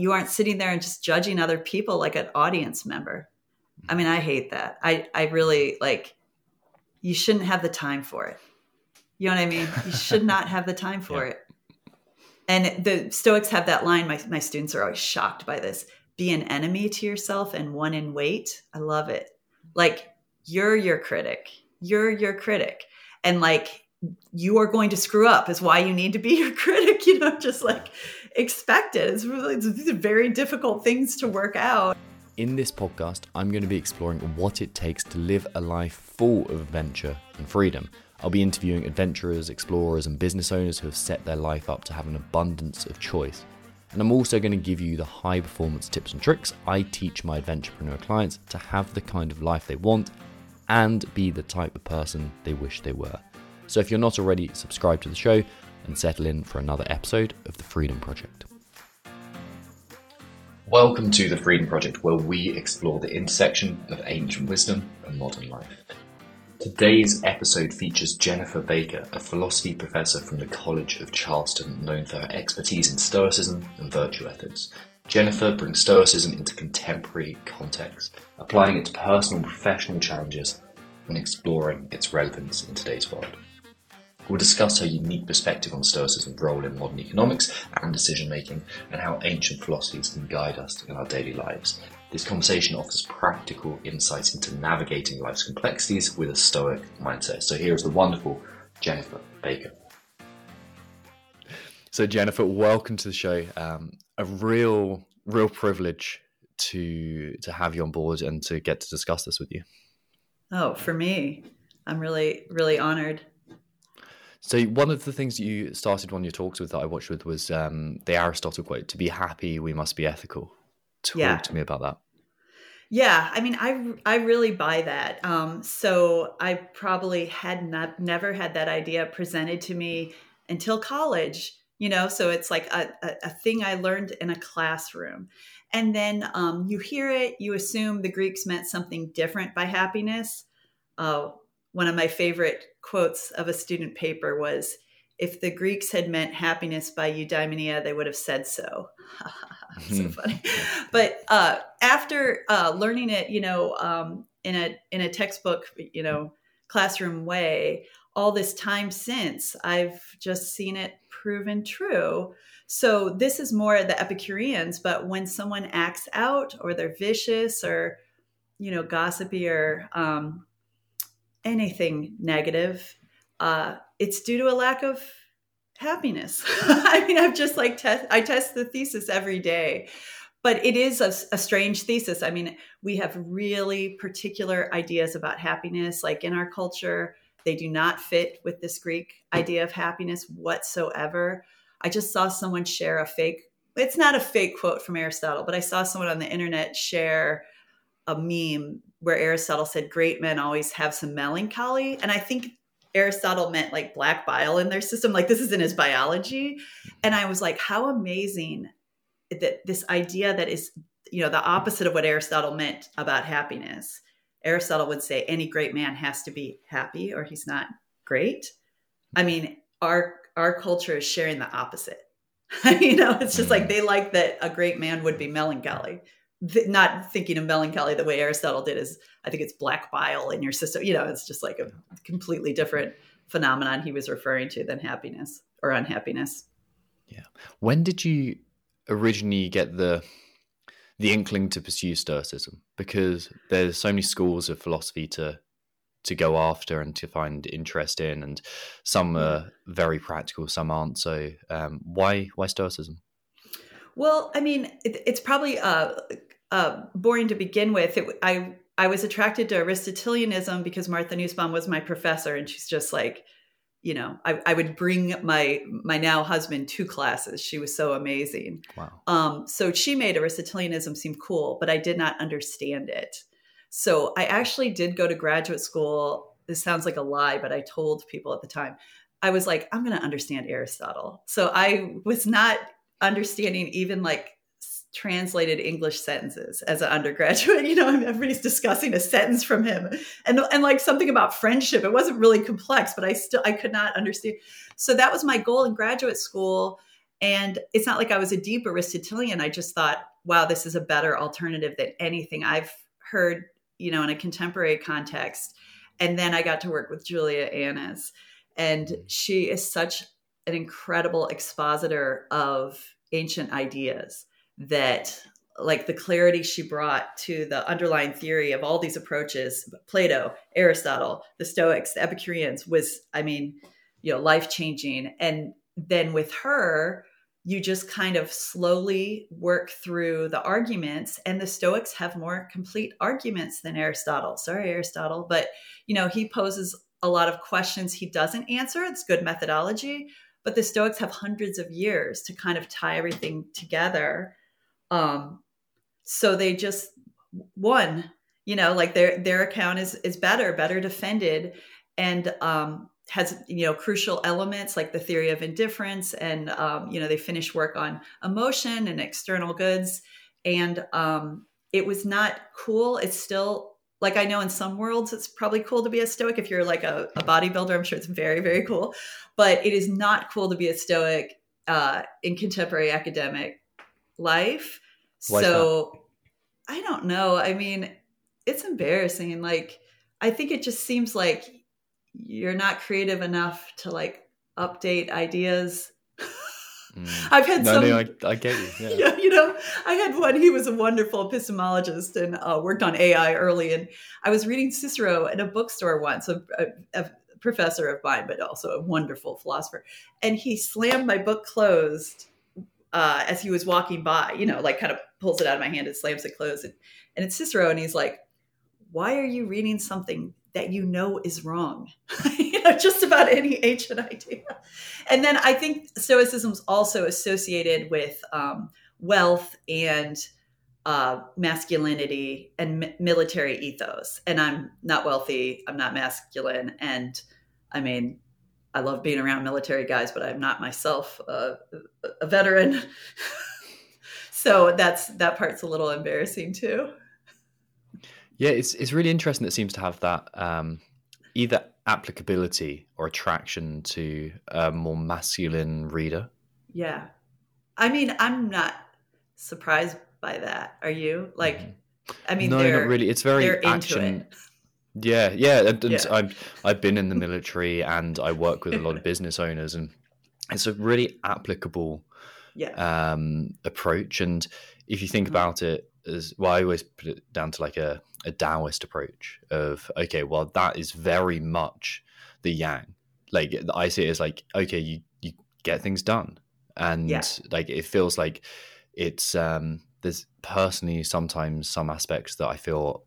you aren't sitting there and just judging other people like an audience member. I mean, I hate that. I, I really like, you shouldn't have the time for it. You know what I mean? You should not have the time for yeah. it. And the Stoics have that line. My, my students are always shocked by this be an enemy to yourself and one in wait. I love it. Like, you're your critic. You're your critic. And like, you are going to screw up is why you need to be your critic. You know, just like expect it. It's really, these are very difficult things to work out. In this podcast, I'm going to be exploring what it takes to live a life full of adventure and freedom. I'll be interviewing adventurers, explorers, and business owners who have set their life up to have an abundance of choice. And I'm also going to give you the high performance tips and tricks I teach my adventurepreneur clients to have the kind of life they want and be the type of person they wish they were. So if you're not already, subscribed to the show and settle in for another episode of The Freedom Project. Welcome to The Freedom Project, where we explore the intersection of ancient wisdom and modern life. Today's episode features Jennifer Baker, a philosophy professor from the College of Charleston, known for her expertise in Stoicism and virtue ethics. Jennifer brings Stoicism into contemporary context, applying it to personal and professional challenges and exploring its relevance in today's world. We'll discuss her unique perspective on Stoicism's role in modern economics and decision making, and how ancient philosophies can guide us in our daily lives. This conversation offers practical insights into navigating life's complexities with a Stoic mindset. So here is the wonderful Jennifer Baker. So Jennifer, welcome to the show. Um, a real, real privilege to to have you on board and to get to discuss this with you. Oh, for me, I'm really, really honored. So one of the things that you started one of your talks with that I watched with was um, the Aristotle quote: "To be happy, we must be ethical." Talk yeah. to me about that. Yeah, I mean, I I really buy that. Um, so I probably had not never had that idea presented to me until college. You know, so it's like a, a, a thing I learned in a classroom, and then um, you hear it, you assume the Greeks meant something different by happiness. Uh, one of my favorite quotes of a student paper was, "If the Greeks had meant happiness by eudaimonia, they would have said so." so hmm. funny. But uh, after uh, learning it, you know, um, in a in a textbook, you know, classroom way, all this time since, I've just seen it proven true. So this is more the Epicureans, but when someone acts out or they're vicious or, you know, gossipy or um, anything negative, uh, it's due to a lack of happiness. I mean, I've just like test I test the thesis every day. But it is a, a, strange thesis. I mean, we have really particular ideas about happiness. Like in our culture, they do not fit with this Greek idea of happiness whatsoever. I just saw someone share a fake, it's not a fake quote from Aristotle, but I saw someone on the internet share a meme where Aristotle said, Great men always have some melancholy. And I think Aristotle meant like black bile in their system. Like this is in his biology. And I was like, how amazing that this idea that is, you know, the opposite of what Aristotle meant about happiness. Aristotle would say any great man has to be happy or he's not great. I mean, our our culture is sharing the opposite. you know, it's just like they like that a great man would be melancholy not thinking of melancholy the way Aristotle did is I think it's black bile in your system. You know, it's just like a completely different phenomenon he was referring to than happiness or unhappiness. Yeah. When did you originally get the the inkling to pursue stoicism? Because there's so many schools of philosophy to to go after and to find interest in, and some are very practical, some aren't. So, um, why why stoicism? Well, I mean, it, it's probably uh, uh, boring to begin with. It, I I was attracted to Aristotelianism because Martha Nussbaum was my professor, and she's just like, you know, I, I would bring my my now husband to classes. She was so amazing. Wow. Um, so she made Aristotelianism seem cool, but I did not understand it. So I actually did go to graduate school. This sounds like a lie, but I told people at the time. I was like, I'm going to understand Aristotle. So I was not understanding even like translated English sentences as an undergraduate. You know, everybody's discussing a sentence from him, and and like something about friendship. It wasn't really complex, but I still I could not understand. So that was my goal in graduate school. And it's not like I was a deep Aristotelian. I just thought, wow, this is a better alternative than anything I've heard, you know, in a contemporary context. And then I got to work with Julia Annas, and she is such an incredible expositor of ancient ideas that like the clarity she brought to the underlying theory of all these approaches plato aristotle the stoics the epicureans was i mean you know life changing and then with her you just kind of slowly work through the arguments and the stoics have more complete arguments than aristotle. Sorry aristotle but you know he poses a lot of questions he doesn't answer. It's good methodology but the stoics have hundreds of years to kind of tie everything together. Um, so they just won you know like their their account is is better better defended and um, has you know crucial elements like the theory of indifference and um, you know they finished work on emotion and external goods. And um, it was not cool. It's still like i know in some worlds it's probably cool to be a stoic if you're like a, a bodybuilder i'm sure it's very very cool but it is not cool to be a stoic uh, in contemporary academic life why so I don't know. I mean, it's embarrassing. Like, I think it just seems like you're not creative enough to like update ideas. Mm. I've had no, some. No, I, I get you. Yeah. yeah. you know, I had one. He was a wonderful epistemologist and uh, worked on AI early. And I was reading Cicero in a bookstore once, a, a, a professor of mine, but also a wonderful philosopher. And he slammed my book closed uh, as he was walking by, you know, like kind of pulls it out of my hand and slams it closed. And, and it's Cicero, and he's like, Why are you reading something that you know is wrong? you know, just about any ancient idea. And then I think Stoicism's also associated with um, wealth and uh, masculinity and military ethos. And I'm not wealthy, I'm not masculine. And I mean, I love being around military guys, but I'm not myself a, a veteran. so that's that part's a little embarrassing too. Yeah, it's it's really interesting that it seems to have that um, either applicability or attraction to a more masculine reader. Yeah, I mean, I'm not surprised by that. Are you? Like, mm-hmm. I mean, no, not really. It's very action. It. Yeah, yeah. And, yeah. I've I've been in the military and I work with a lot of business owners, and it's a really applicable yeah. um, approach. And if you think mm-hmm. about it as well, I always put it down to like a, a Taoist approach of okay, well, that is very much the yang. Like I see it as like okay, you you get things done, and yeah. like it feels like it's um there's personally sometimes some aspects that I feel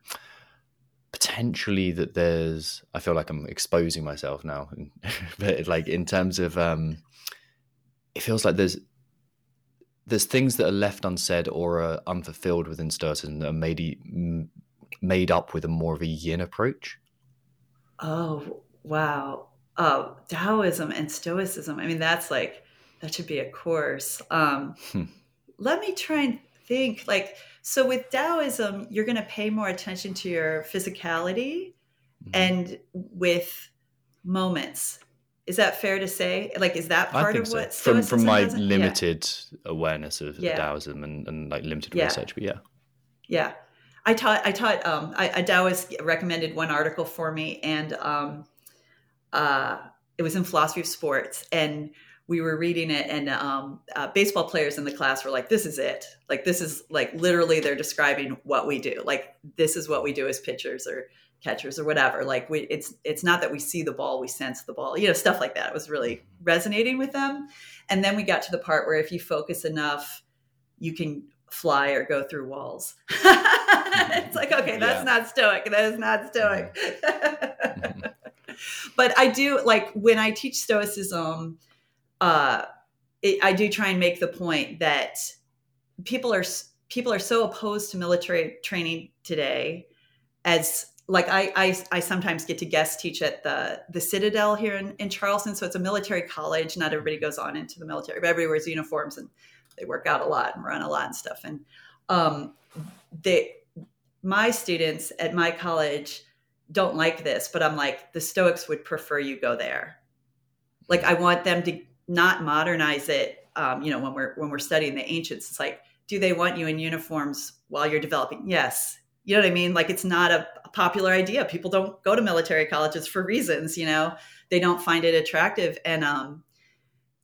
potentially that there's i feel like i'm exposing myself now but like in terms of um it feels like there's there's things that are left unsaid or are unfulfilled within stoicism that are made made up with a more of a yin approach oh wow oh taoism and stoicism i mean that's like that should be a course um hmm. let me try and think like so with Taoism, you're going to pay more attention to your physicality mm-hmm. and with moments. Is that fair to say? Like, is that part of so. what from from my limited yeah. awareness of yeah. Taoism and, and like limited yeah. research? But yeah, yeah. I taught. I taught. Um, I, a Taoist recommended one article for me, and um, uh, it was in philosophy of sports, and we were reading it and um, uh, baseball players in the class were like this is it like this is like literally they're describing what we do like this is what we do as pitchers or catchers or whatever. Like we it's it's not that we see the ball we sense the ball you know stuff like that. It was really resonating with them. And then we got to the part where if you focus enough you can fly or go through walls. It's like okay that's yeah. not stoic that is not stoic. Mm-hmm. but i do like when i teach stoicism uh, it, I do try and make the point that people are people are so opposed to military training today as like I, I, I sometimes get to guest teach at the the Citadel here in, in Charleston. So it's a military college. Not everybody goes on into the military, but everybody wears uniforms and they work out a lot and run a lot and stuff. And um, they my students at my college don't like this, but I'm like the Stoics would prefer you go there. Like I want them to not modernize it um, you know, when we're when we're studying the ancients, it's like, do they want you in uniforms while you're developing? Yes. You know what I mean? Like it's not a, a popular idea. People don't go to military colleges for reasons, you know. They don't find it attractive, and um,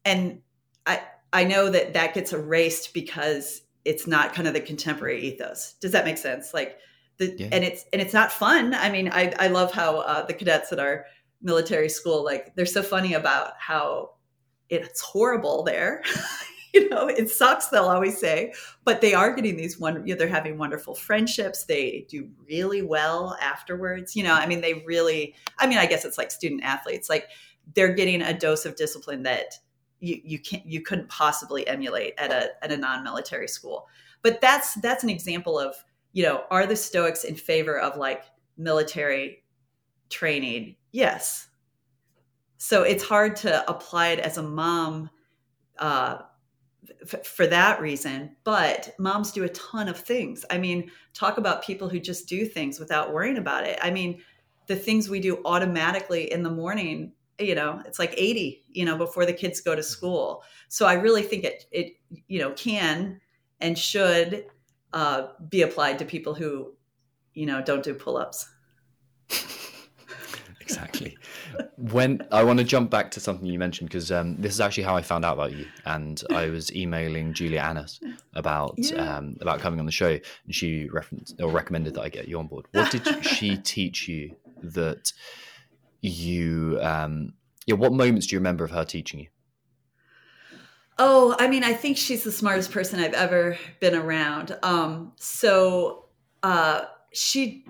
and I I know that that gets erased because it's not kind of the contemporary ethos. Does that make sense? Like the yeah. and it's and it's not fun. I mean, I I love how uh, the cadets at our military school like they're so funny about how it's horrible there. you know, it sucks. They'll always say, but they are getting these one. You know, they're having wonderful friendships. They do really well afterwards. You know, I mean, they really. I mean, I guess it's like student athletes. Like they're getting a dose of discipline that you you can't you couldn't possibly emulate at a at a non-military school. But that's that's an example of you know are the Stoics in favor of like military training? Yes. So it's hard to apply it as a mom uh, f- for that reason. But moms do a ton of things. I mean, talk about people who just do things without worrying about it. I mean, the things we do automatically in the morning you know it's like 80 you know before the kids go to school so i really think it it you know can and should uh, be applied to people who you know don't do pull-ups exactly when i want to jump back to something you mentioned because um, this is actually how i found out about you and i was emailing julia annas about yeah. um, about coming on the show and she referenced or recommended that i get you on board. What did she teach you that you um yeah what moments do you remember of her teaching you? Oh i mean i think she's the smartest person i've ever been around. Um so uh she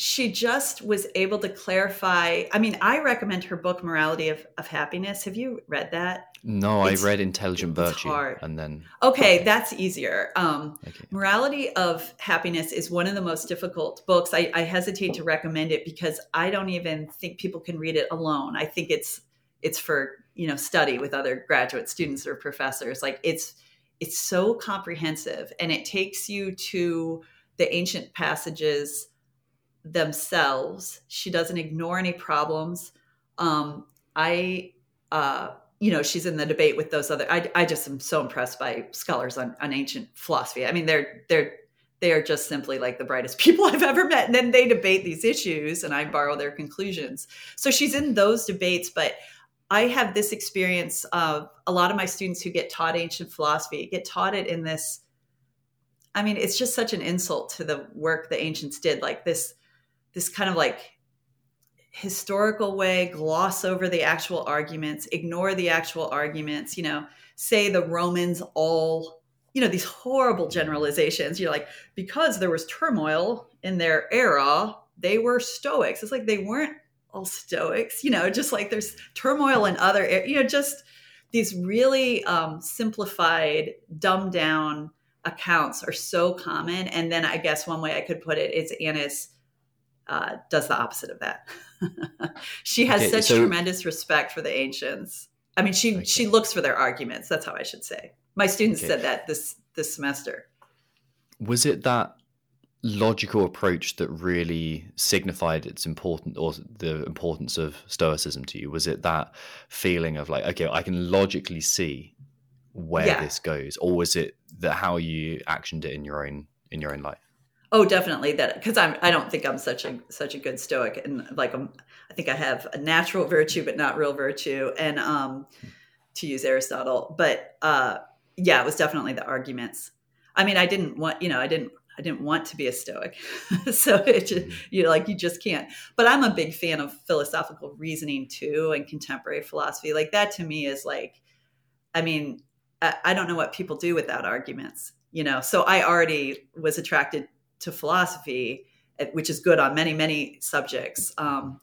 she just was able to clarify i mean i recommend her book morality of, of happiness have you read that no it's, i read intelligent virtue hard. and then okay, okay. that's easier um, okay. morality of happiness is one of the most difficult books I, I hesitate to recommend it because i don't even think people can read it alone i think it's it's for you know study with other graduate students or professors like it's it's so comprehensive and it takes you to the ancient passages themselves. She doesn't ignore any problems. Um, i uh, you know she's in the debate with those other i, I just am so impressed by scholars on, on ancient philosophy. I mean they're they're they are just simply like the brightest people i've ever met. And then they debate these issues and i borrow their conclusions. So she's in those debates but i have this experience of a lot of my students who get taught ancient philosophy get taught it in this i mean it's just such an insult to the work the ancients did like this this kind of like historical way, gloss over the actual arguments, ignore the actual arguments, you know, say the Romans all, you know, these horrible generalizations. You're like, because there was turmoil in their era, they were Stoics. It's like they weren't all Stoics, you know, just like there's turmoil in other, you know, just these really um, simplified, dumbed down accounts are so common. And then I guess one way I could put it is Annas uh, does the opposite of that. she has okay, such so, tremendous respect for the ancients. I mean, she okay. she looks for their arguments. That's how I should say. My students okay. said that this this semester. Was it that logical approach that really signified its important or the importance of stoicism to you? Was it that feeling of like, okay, I can logically see where yeah. this goes, or was it that how you actioned it in your own in your own life? Oh, definitely that because I'm I don't think I'm such a such a good stoic and like I'm I think I have a natural virtue but not real virtue. And um to use Aristotle but uh yeah it was definitely the arguments. I mean I didn't want you know I didn't I didn't want to be a stoic. So it just mm-hmm. you know like you just can't. But I'm a big fan of philosophical reasoning too and contemporary philosophy. Like that to me is like I mean I, I don't know what people do without arguments you know? So I already was attracted to philosophy, eh, which is good on many, many subjects. Um,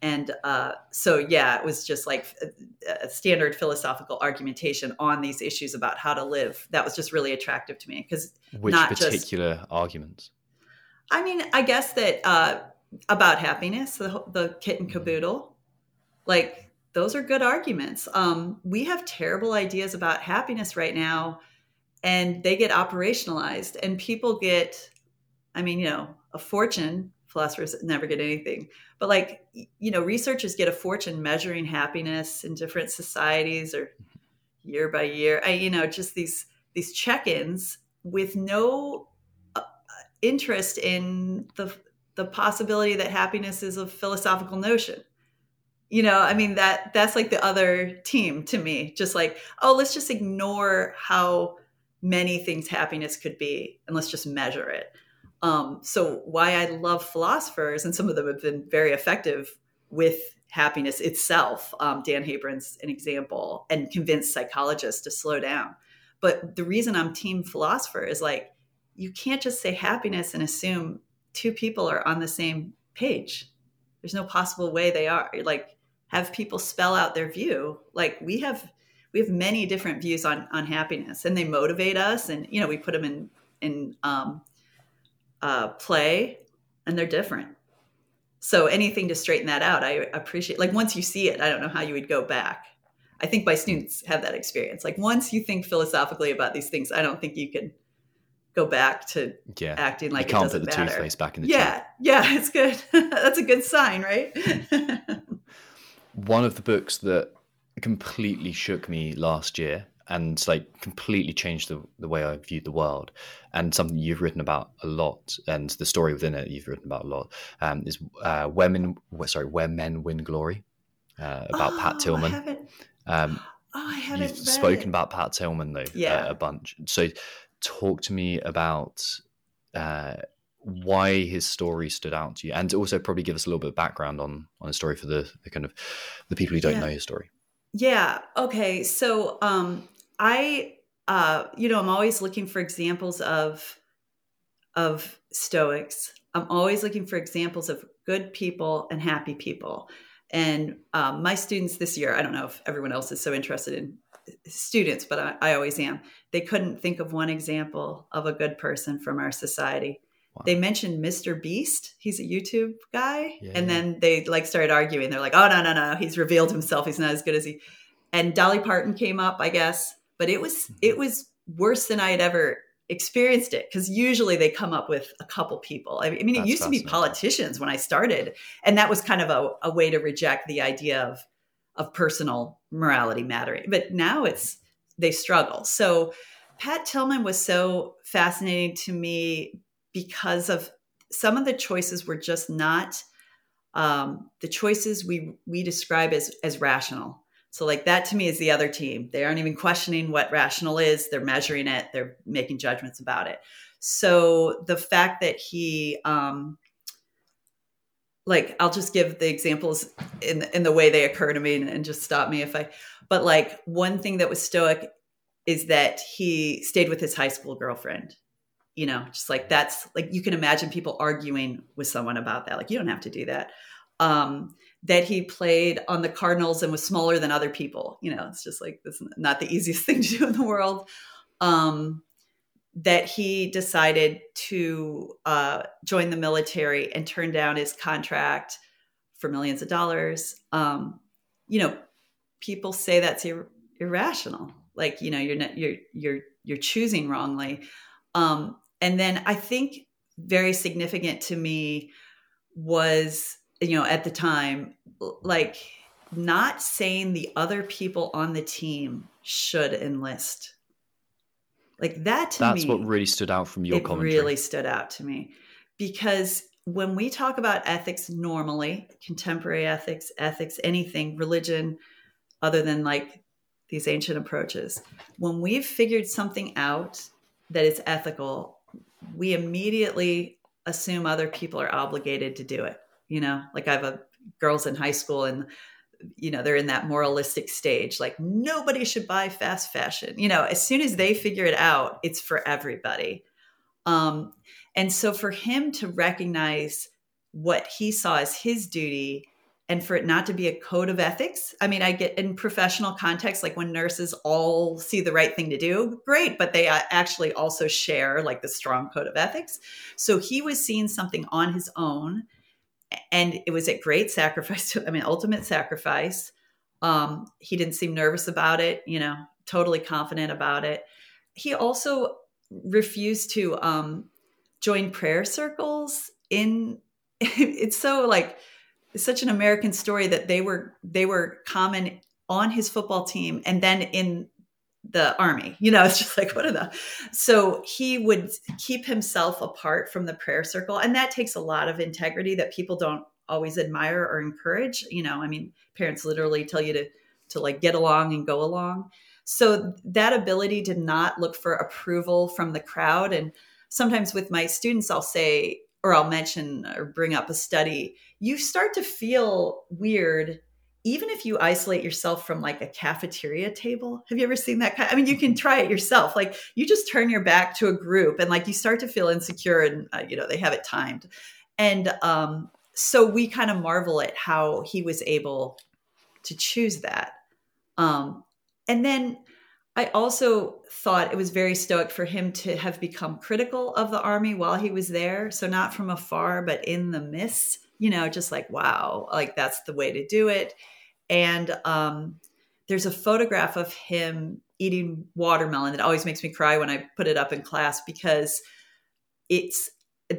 and uh, so, yeah, it was just like a, a, standard philosophical argumentation on these issues about how to live. That was just really attractive to me because which not particular just, arguments. I mean, I guess that uh, about happiness, the, the kit and caboodle, like those are good arguments. Um, we have terrible ideas about happiness right now, and they get operationalized, and people get I mean, you know, a fortune, philosophers never get anything, but like, you know, researchers get a fortune measuring happiness in different societies or, year by year. I, you know, just these these check-ins with no uh, interest in the the possibility that happiness is a philosophical notion. You know, I mean that that's like the other team to me. Just like, oh, let's just ignore how many things happiness could be and let's just measure it. Um, so why I love philosophers and some of them have been very effective with happiness itself. Um, Dan Haybron's an example, and convince psychologists to slow down. But the reason I'm team philosopher is like, you can't just say happiness and assume two people are on the same page. There's no possible way they are. Like, have people spell out their view. Like we have, we have many different views on on happiness, and they motivate us. And you know, we put them in in um, uh, play, and they're different so anything to straighten that out i appreciate like once you see it i don't know how you would go back i think my students have that experience like once you think philosophically about these things i don't think you can go back to yeah. acting like you can't put the matter. toothpaste back in the yeah tube. yeah it's good that's a good sign right one of the books that completely shook me last year and like completely changed the, the way I viewed the world. And something you've written about a lot, and the story within it you've written about a lot, um, is uh, where men sorry where men win glory uh, about oh, Pat Tillman. Um, oh, I haven't. You've spoken it. about Pat Tillman though, yeah, uh, a bunch. So, talk to me about. Uh, why his story stood out to you, and also probably give us a little bit of background on on his story for the, the kind of the people who don't yeah. know his story. Yeah. Okay. So, um, I, uh, you know, I'm always looking for examples of of Stoics. I'm always looking for examples of good people and happy people. And um, my students this year, I don't know if everyone else is so interested in students, but I, I, always am. They couldn't think of one example of a good person from our society. Wow. They mentioned Mr. Beast. He's a YouTube guy. Yeah, and yeah. then they like started arguing. They're like, oh, no, no, no. He's revealed himself. He's not as good as he. And Dolly Parton came up, I guess but it was mm-hmm. it was worse than I had ever experienced it because usually they come up with a couple people. I mean, it used to be politicians when I started, and that was kind of a, a way to reject the idea of of personal morality mattering. But now it's they struggle. So Pat Tillman was so fascinating to me because of some of the choices were just not um, the choices we we describe as as rational. So, like that to me is the other team. They aren't even questioning what rational is, they're measuring it, they're making judgments about it. So, the fact that he, um, like, I'll just give the examples in, in the way they occur to me and, and just stop me if I, but like, one thing that was stoic is that he stayed with his high school girlfriend you know just like that's like you can imagine people arguing with someone about that like you don't have to do that um that he played on the Cardinals and was smaller than other people. You know, it's just like this not the easiest thing to do in the world. Um, that he decided to uh, join the military and turn down his contract for millions of dollars. Um, you know, people say that's ir- irrational. Like, you know, you're not, you're you're you're choosing wrongly. Um, and then I think very significant to me was you know, at the time, like not saying the other people on the team should enlist. Like that to That's me. That's what really stood out from your it commentary. really stood out to me because when we talk about ethics normally, contemporary ethics, ethics, anything, religion, other than like these ancient approaches, when we've figured something out that is ethical, we immediately assume other people are obligated to do it you know like i have a girls in high school and you know they're in that moralistic stage like nobody should buy fast fashion. You know as soon as they figure it out it's for everybody. Um and so for him to recognize what he saw as his duty and for it not to be a code of ethics i mean i get in professional context like when nurses all see the right thing to do great but they uh, actually also share like the strong code of ethics. So he was seeing something on his own and it was at great sacrifice i mean ultimate sacrifice. Um, he didn't seem nervous about it you know totally confident about it. He also refused to um, join prayer circles in it's so like it's such an american story that they were they were common on his football team and then in the army you know it's just like what are the so he would keep himself apart from the prayer circle. And that takes a lot of integrity that people don't always admire or encourage you know i mean parents literally tell you to to like get along and go along. So that ability to not look for approval from the crowd. And sometimes with my students i'll say or i'll mention or bring up a study you start to feel weird even if you isolate yourself from like a cafeteria table have you ever seen that kind i mean you can try it yourself like you just turn your back to a group and like you start to feel insecure and uh, you know they have it timed and um so we kind of marvel at how he was able to choose that um and then I also thought it was very stoic for him to have become critical of the army while he was there. So, not from afar, but in the midst, you know, just like, wow, like that's the way to do it. And um, there's a photograph of him eating watermelon that always makes me cry when I put it up in class because it's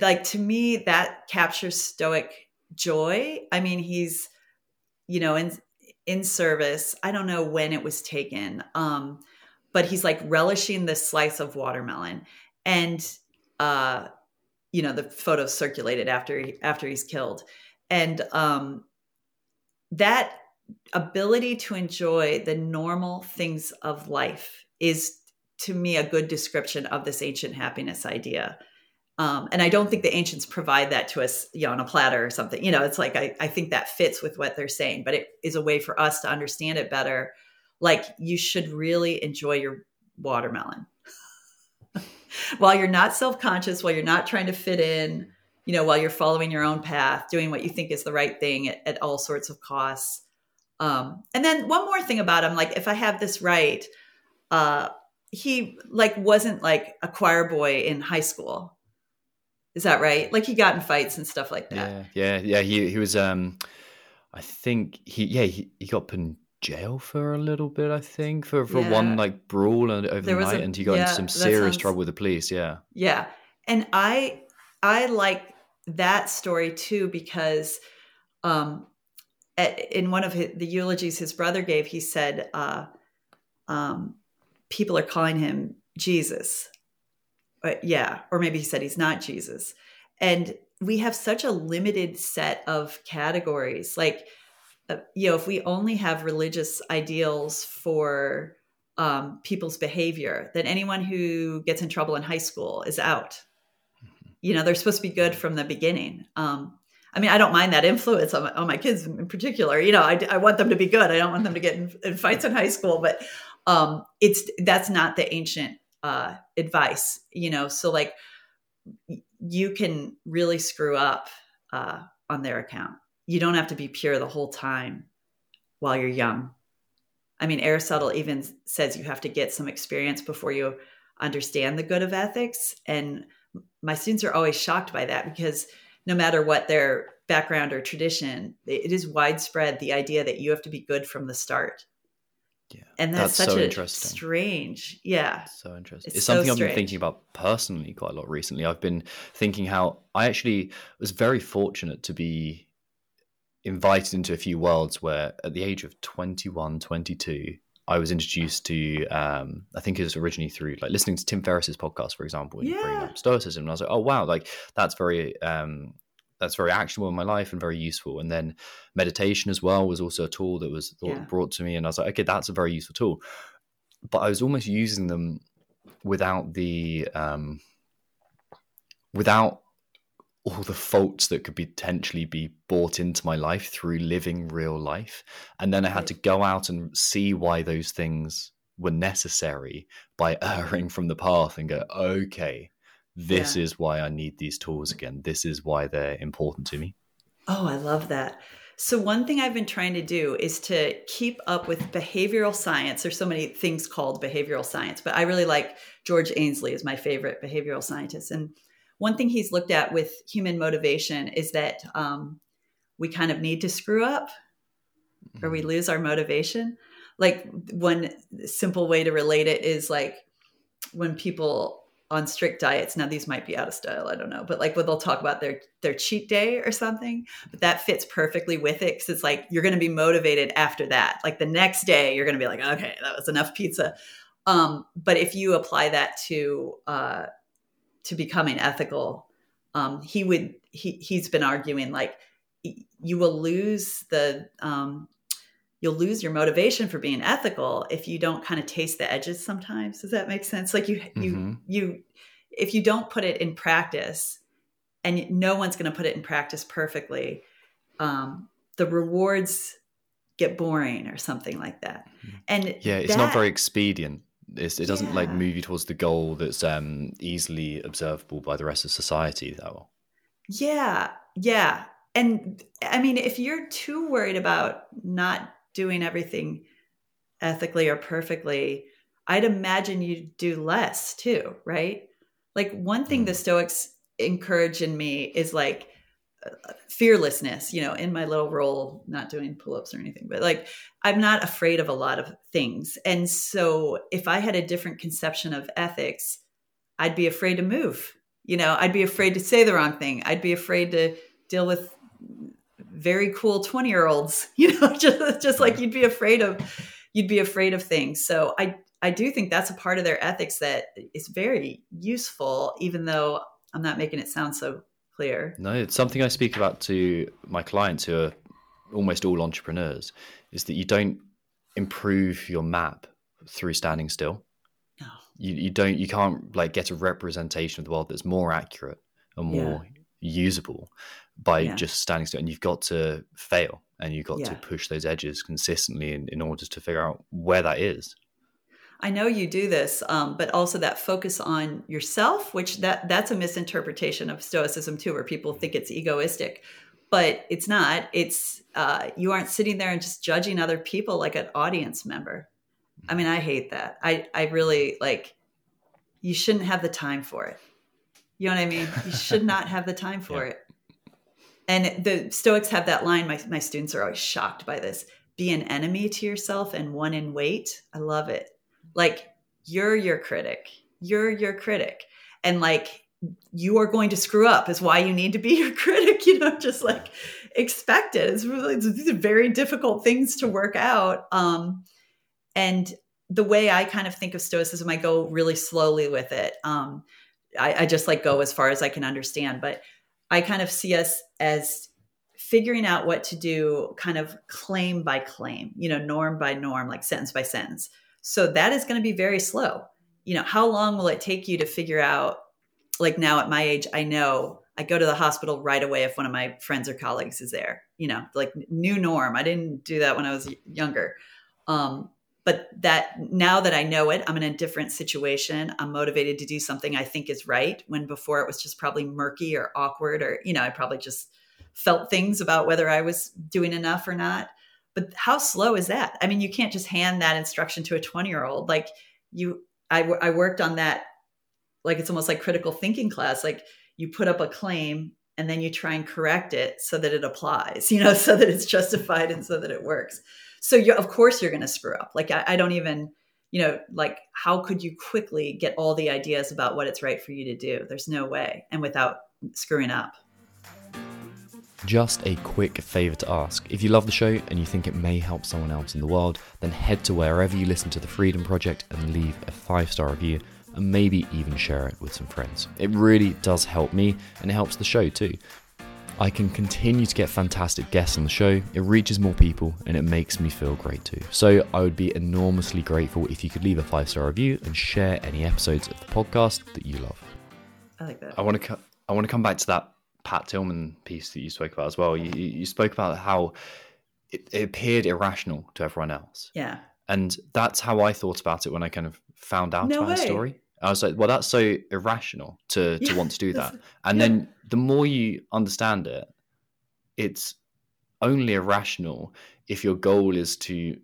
like to me that captures stoic joy. I mean, he's, you know, in in service. I don't know when it was taken. Um, but he's like relishing this slice of watermelon and uh you know the photos circulated after he, after he's killed and um that ability to enjoy the normal things of life is to me a good description of this ancient happiness idea. Um, and i don't think the ancients provide that to us you know on a platter or something. You know it's like I, I think that fits with what they're saying but it is a way for us to understand it better. Like you should really enjoy your watermelon. While you're not self-conscious while you're not trying to fit in you know while you're following your own path doing what you think is the right thing at, at all sorts of costs um, and then one more thing about him like if i have this right uh, he like wasn't like a choir boy in high school is that right like he got in fights and stuff like that yeah yeah yeah he, he was um i think he yeah he, he got put in jail for a little bit, I think, for, for yeah. one like brawl over there the night, a, and he got yeah, into some serious sounds, trouble with the police. Yeah, yeah, and I I like that story too because um, in one of his, the eulogies his brother gave, he said, uh, um, "People are calling him Jesus." Uh, yeah, or maybe he said he's not Jesus, and we have such a limited set of categories, like uh, you know, if we only have religious ideals for um, people's behavior, then anyone who gets in trouble in high school is out. Mm-hmm. You know, they're supposed to be good from the beginning. Um, I mean, I don't mind that influence on my, on my, kids in particular. You know, I, I want them to be good. I don't want them to get in, in fights in high school, but um, it's that's not the ancient uh, advice. You know, so like you can really screw up uh, on their account you don't have to be pure the whole time while you're young. I mean, Aristotle even says you have to get some experience before you understand the good of ethics. And my students are always shocked by that because no matter what their background or tradition, it is widespread the idea that you have to be good from the start. Yeah. And that's, that's such so a interesting. strange. Yeah. So interesting. It's, it's something so I've been thinking about personally quite a lot recently. I've been thinking how I actually was very fortunate to be invited into a few worlds where at the age of 21 22 i was introduced to um, i think it was originally through like listening to tim ferriss's podcast for example and yeah. bringing up stoicism and i was like oh wow like that's very um, that's very actionable in my life and very useful and then meditation as well was also a tool that was yeah. brought to me and i was like okay that's a very useful tool but i was almost using them without the um, without all the faults that could potentially be brought into my life through living real life. And then I had mm-hmm. to go out and see why those things were necessary by erring from the path and go, okay, this yeah. is why I need these tools again. This is why they're important to me. Oh, I love that. So, one thing I've been trying to do is to keep up with behavioral science. There's so many things called behavioral science, but I really like George Ainslie is my favorite behavioral scientist. And one thing he's looked at with human motivation is that um, we kind of need to screw up or we mm-hmm. lose our motivation. Like one simple way to relate it is like when people on strict diets now these might be out of style i don't know but like when they'll talk about their their cheat day or something but that fits perfectly with it because it's like you're going to be motivated after that like the next day you're going to be like okay that was enough pizza Um, but if you apply that to uh, to becoming ethical, um, he would he he's been arguing like you will lose the um, you'll lose your motivation for being ethical if you don't kind of taste the edges sometimes does that make sense like you mm-hmm. you you if you don't put it in practice and no one's going to put it in practice perfectly um, the rewards get boring or something like that mm-hmm. and yeah it's that, not very expedient it's, it doesn't yeah. like move you towards the goal that's um, easily observable by the rest of society though yeah yeah and i mean if you're too worried about not doing everything ethically or perfectly i'd imagine you'd do less too right like one thing the mm. stoics encourage in me is like fearlessness you know in my little role not doing pull-ups or anything but like i'm not afraid of a lot of things. And so if i had a different conception of ethics i'd be afraid to move. You know i'd be afraid to say the wrong thing. I'd be afraid to deal with very cool 20 year olds you know just just like you'd be afraid of you'd be afraid of things. So i i do think that's a part of their ethics that is very useful even though i'm not making it sound so clear no it's something i speak about to my clients who are almost all entrepreneurs is that you don't improve your map through standing still no. you, you don't you can't like get a representation of the world that's more accurate and more yeah. usable by yeah. just standing still. And you've got to fail and you've got yeah. to push those edges consistently in, in order to figure out where that is. I know you do this, um, but also that focus on yourself, which that that's a misinterpretation of Stoicism too, where people think it's egoistic, but it's not. It's uh, you aren't sitting there and just judging other people like an audience member. I mean, I hate that. I I really like. You shouldn't have the time for it. You know what I mean? You should not have the time for yeah. it. And the Stoics have that line. My, my students are always shocked by this be an enemy to yourself and one in wait. I love it. Like, you're your critic. You're your critic. And like, you are going to screw up is why you need to be your critic. You know, just like expect it. It's really, these are very difficult things to work out. Um, and the way I kind of think of Stoicism, I go really slowly with it. Um, I, I just like go as far as I can understand. But I kind of see us as figuring out what to do kind of claim by claim, you know, norm by norm, like sentence by sentence. So that is going to be very slow. You know, how long will it take you to figure out? Like now at my age, I know I go to the hospital right away if one of my friends or colleagues is there, you know, like new norm. I didn't do that when I was younger. Um, but that now that I know it, I'm in a different situation. I'm motivated to do something I think is right when before it was just probably murky or awkward or, you know, I probably just felt things about whether I was doing enough or not. But how slow is that? I mean, you can't just hand that instruction to a 20 year old. Like you, I, I worked on that. Like it's almost like critical thinking class. Like you put up a claim and then you try and correct it so that it applies, you know, so that it's justified and so that it works so you of course you're going to screw up like I, I don't even you know like how could you quickly get all the ideas about what it's right for you to do there's no way and without screwing up just a quick favour to ask. If you love the show and you think it may help someone else in the world, then head to wherever you listen to the Freedom Project and leave a five star review and maybe even share it with some friends. It really does help me and it helps the show too. I can continue to get fantastic guests on the show, it reaches more people, and it makes me feel great too. So I would be enormously grateful if you could leave a five star review and share any episodes of the podcast that you love. I like that. I want to co- I want to come back to that Pat Tillman piece that you spoke about as well. You, you spoke about how it, it appeared irrational to everyone else. Yeah. And that's how I thought about it when I kind of found out no about way. the story. I was like, well, that's so irrational to to yeah, want to do that. And yeah. then the more you understand it, it's only irrational if your goal is to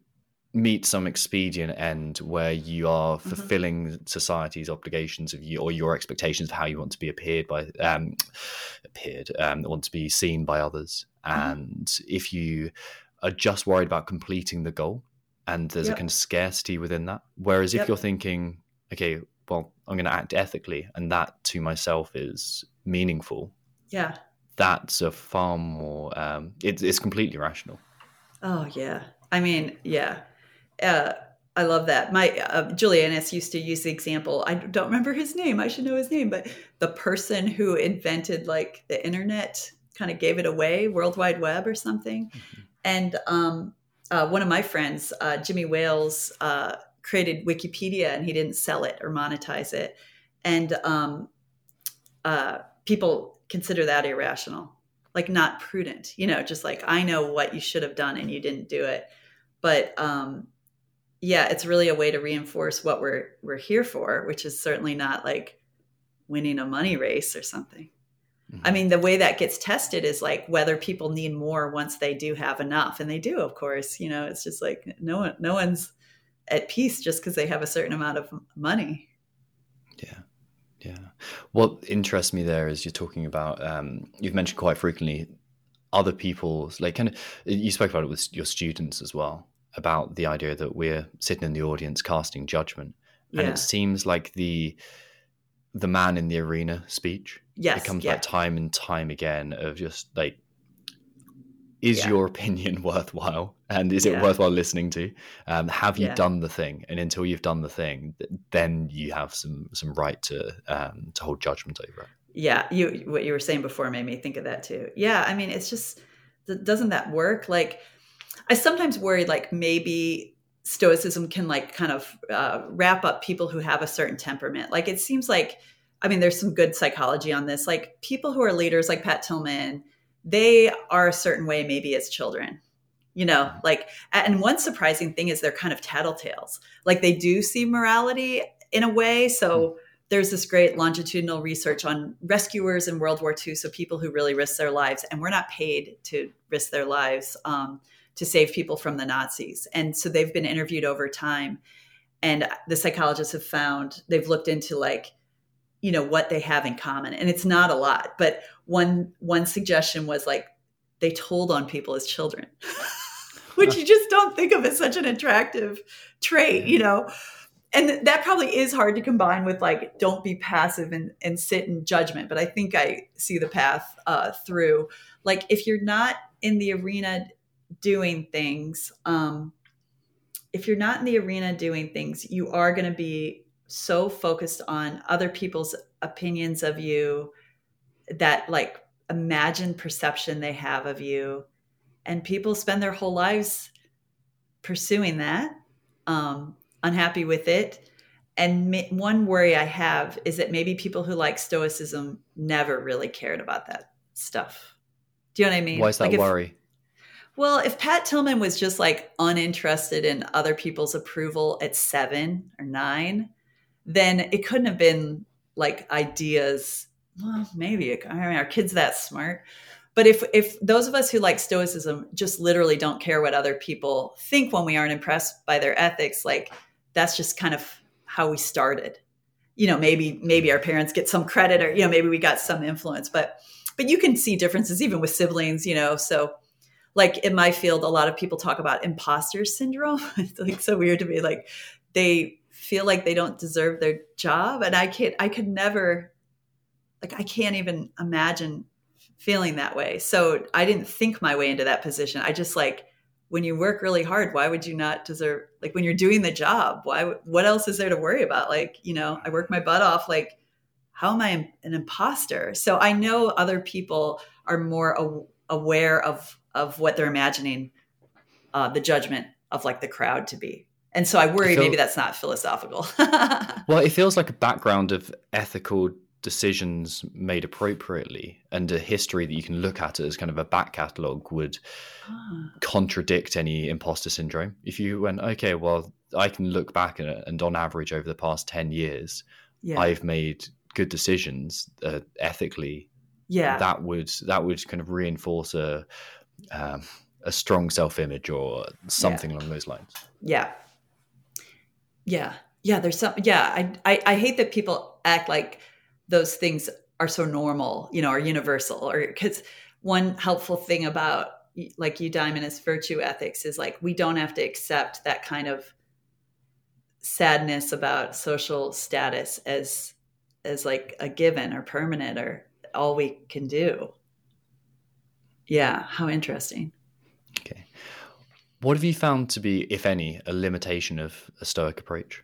meet some expedient end where you are mm-hmm. fulfilling mm-hmm. society's obligations of you or your expectations of how you want to be appeared by um appeared um want to be seen by others mm-hmm. and if you are just worried about completing the goal and there's yep. a kind of scarcity within that whereas yep. if you're thinking okay well, I'm going to act ethically, and that to myself is meaningful. Yeah, that's a far more. Um, it, it's completely rational. Oh yeah, I mean, yeah. Uh, I love that. My uh, Julia Annas used to use the example. I don't remember his name. I should know his name, but the person who invented like the internet kind of gave it away, World Wide Web or something. Mm-hmm. And um, uh, one of my friends, uh, Jimmy Wales, uh, created Wikipedia, and he didn't sell it or monetize it. And um, uh, people consider that irrational, like not prudent. You know, just like I know what you should have done and you didn't do it. But um, yeah, it's really a way to reinforce what we're we're here for, which is certainly not like winning a money race or something. Mm-hmm. I mean, the way that gets tested is like whether people need more once they do have enough, and they do, of course. You know, it's just like no one, no one's at peace just because they have a certain amount of money. Yeah, yeah. What interests me there is you're talking about. Um, you've mentioned quite frequently other people's like kind of. You spoke about it with your students as well about the idea that we're sitting in the audience casting judgment, and yeah. it seems like the the man in the arena speech. Yes, it comes yeah. back time and time again of just like, is yeah. your opinion worthwhile, and is it worthwhile listening to? Um, have you done the thing? And until you've done the thing, then you have some some right to um, to hold judgment over it. Yeah, you what you were saying before made me think of that too. Yeah, I mean, it's just doesn't that work? Like I sometimes worry like maybe stoicism can like kind of uh, wrap up people who have a certain temperament. Like it seems like, I mean, there's some good psychology on this. Like people who are leaders, like Pat Tillman, they are a certain way maybe as children. You know, like, and one surprising thing is they're kind of tattletales. Like they do see morality in a way. So, hmm. there's this great longitudinal research on rescuers in World War II. So people who really risk their lives, and we're not paid to risk their lives. Um, to save people from the Nazis. And so they've been interviewed over time. And the psychologists have found they've looked into like, you know, what they have in common. And it's not a lot. But one one suggestion was like they told on people as children. Which you just don't think of as such an attractive trait, you know and that probably is hard to combine with like don't be passive and, and sit in judgment but i think i see the path uh, through like if you're not in the arena doing things, um, if you're not in the arena doing things, you are going to be so focused on other people's opinions of you that like imagined perception they have of you. And people spend their whole lives pursuing that, um, unhappy with it. And one worry I have is that maybe people who like Stoicism never really cared about that stuff. Do you know what I mean? Why is that like worry? Well, if Pat Tillman was just like uninterested in other people's approval at seven or nine, then it couldn't have been like ideas. Well, maybe I mean, our kids that smart. But if if those of us who like stoicism just literally don't care what other people think when we aren't impressed by their ethics, like that's just kind of how we started. You know, maybe maybe our parents get some credit or you know maybe we got some influence, but but you can see differences even with siblings, you know. So like in my field, a lot of people talk about imposter syndrome. it's like so weird to me. Like they feel like they don't deserve their job. And I can't, I could never, like, I can't even imagine feeling that way. So I didn't think my way into that position. I just like, when you work really hard, why would you not deserve, like, when you're doing the job, why, what else is there to worry about? Like, you know, I work my butt off. Like, how am I an imposter? So I know other people are more aware of of what they're imagining uh, the judgment of like the crowd to be. And so I worry feel, maybe that's not philosophical. well, it feels like a background of ethical decisions made appropriately and a history that you can look at as kind of a back catalogue would ah. contradict any imposter syndrome. If you went, okay, well, I can look back at it, and on average over the past 10 years, yeah. I've made good decisions uh, ethically. Yeah. That would that would kind of reinforce a um, a strong self image or something yeah. along those lines. Yeah. Yeah. Yeah. There's some, yeah. I, I, I hate that people act like those things are so normal, you know, are universal or because one helpful thing about like eudaimonis virtue ethics is like we don't have to accept that kind of sadness about social status as as like a given or permanent or all we can do yeah, how interesting. Okay. What have you found to be, if any, a limitation of a Stoic approach?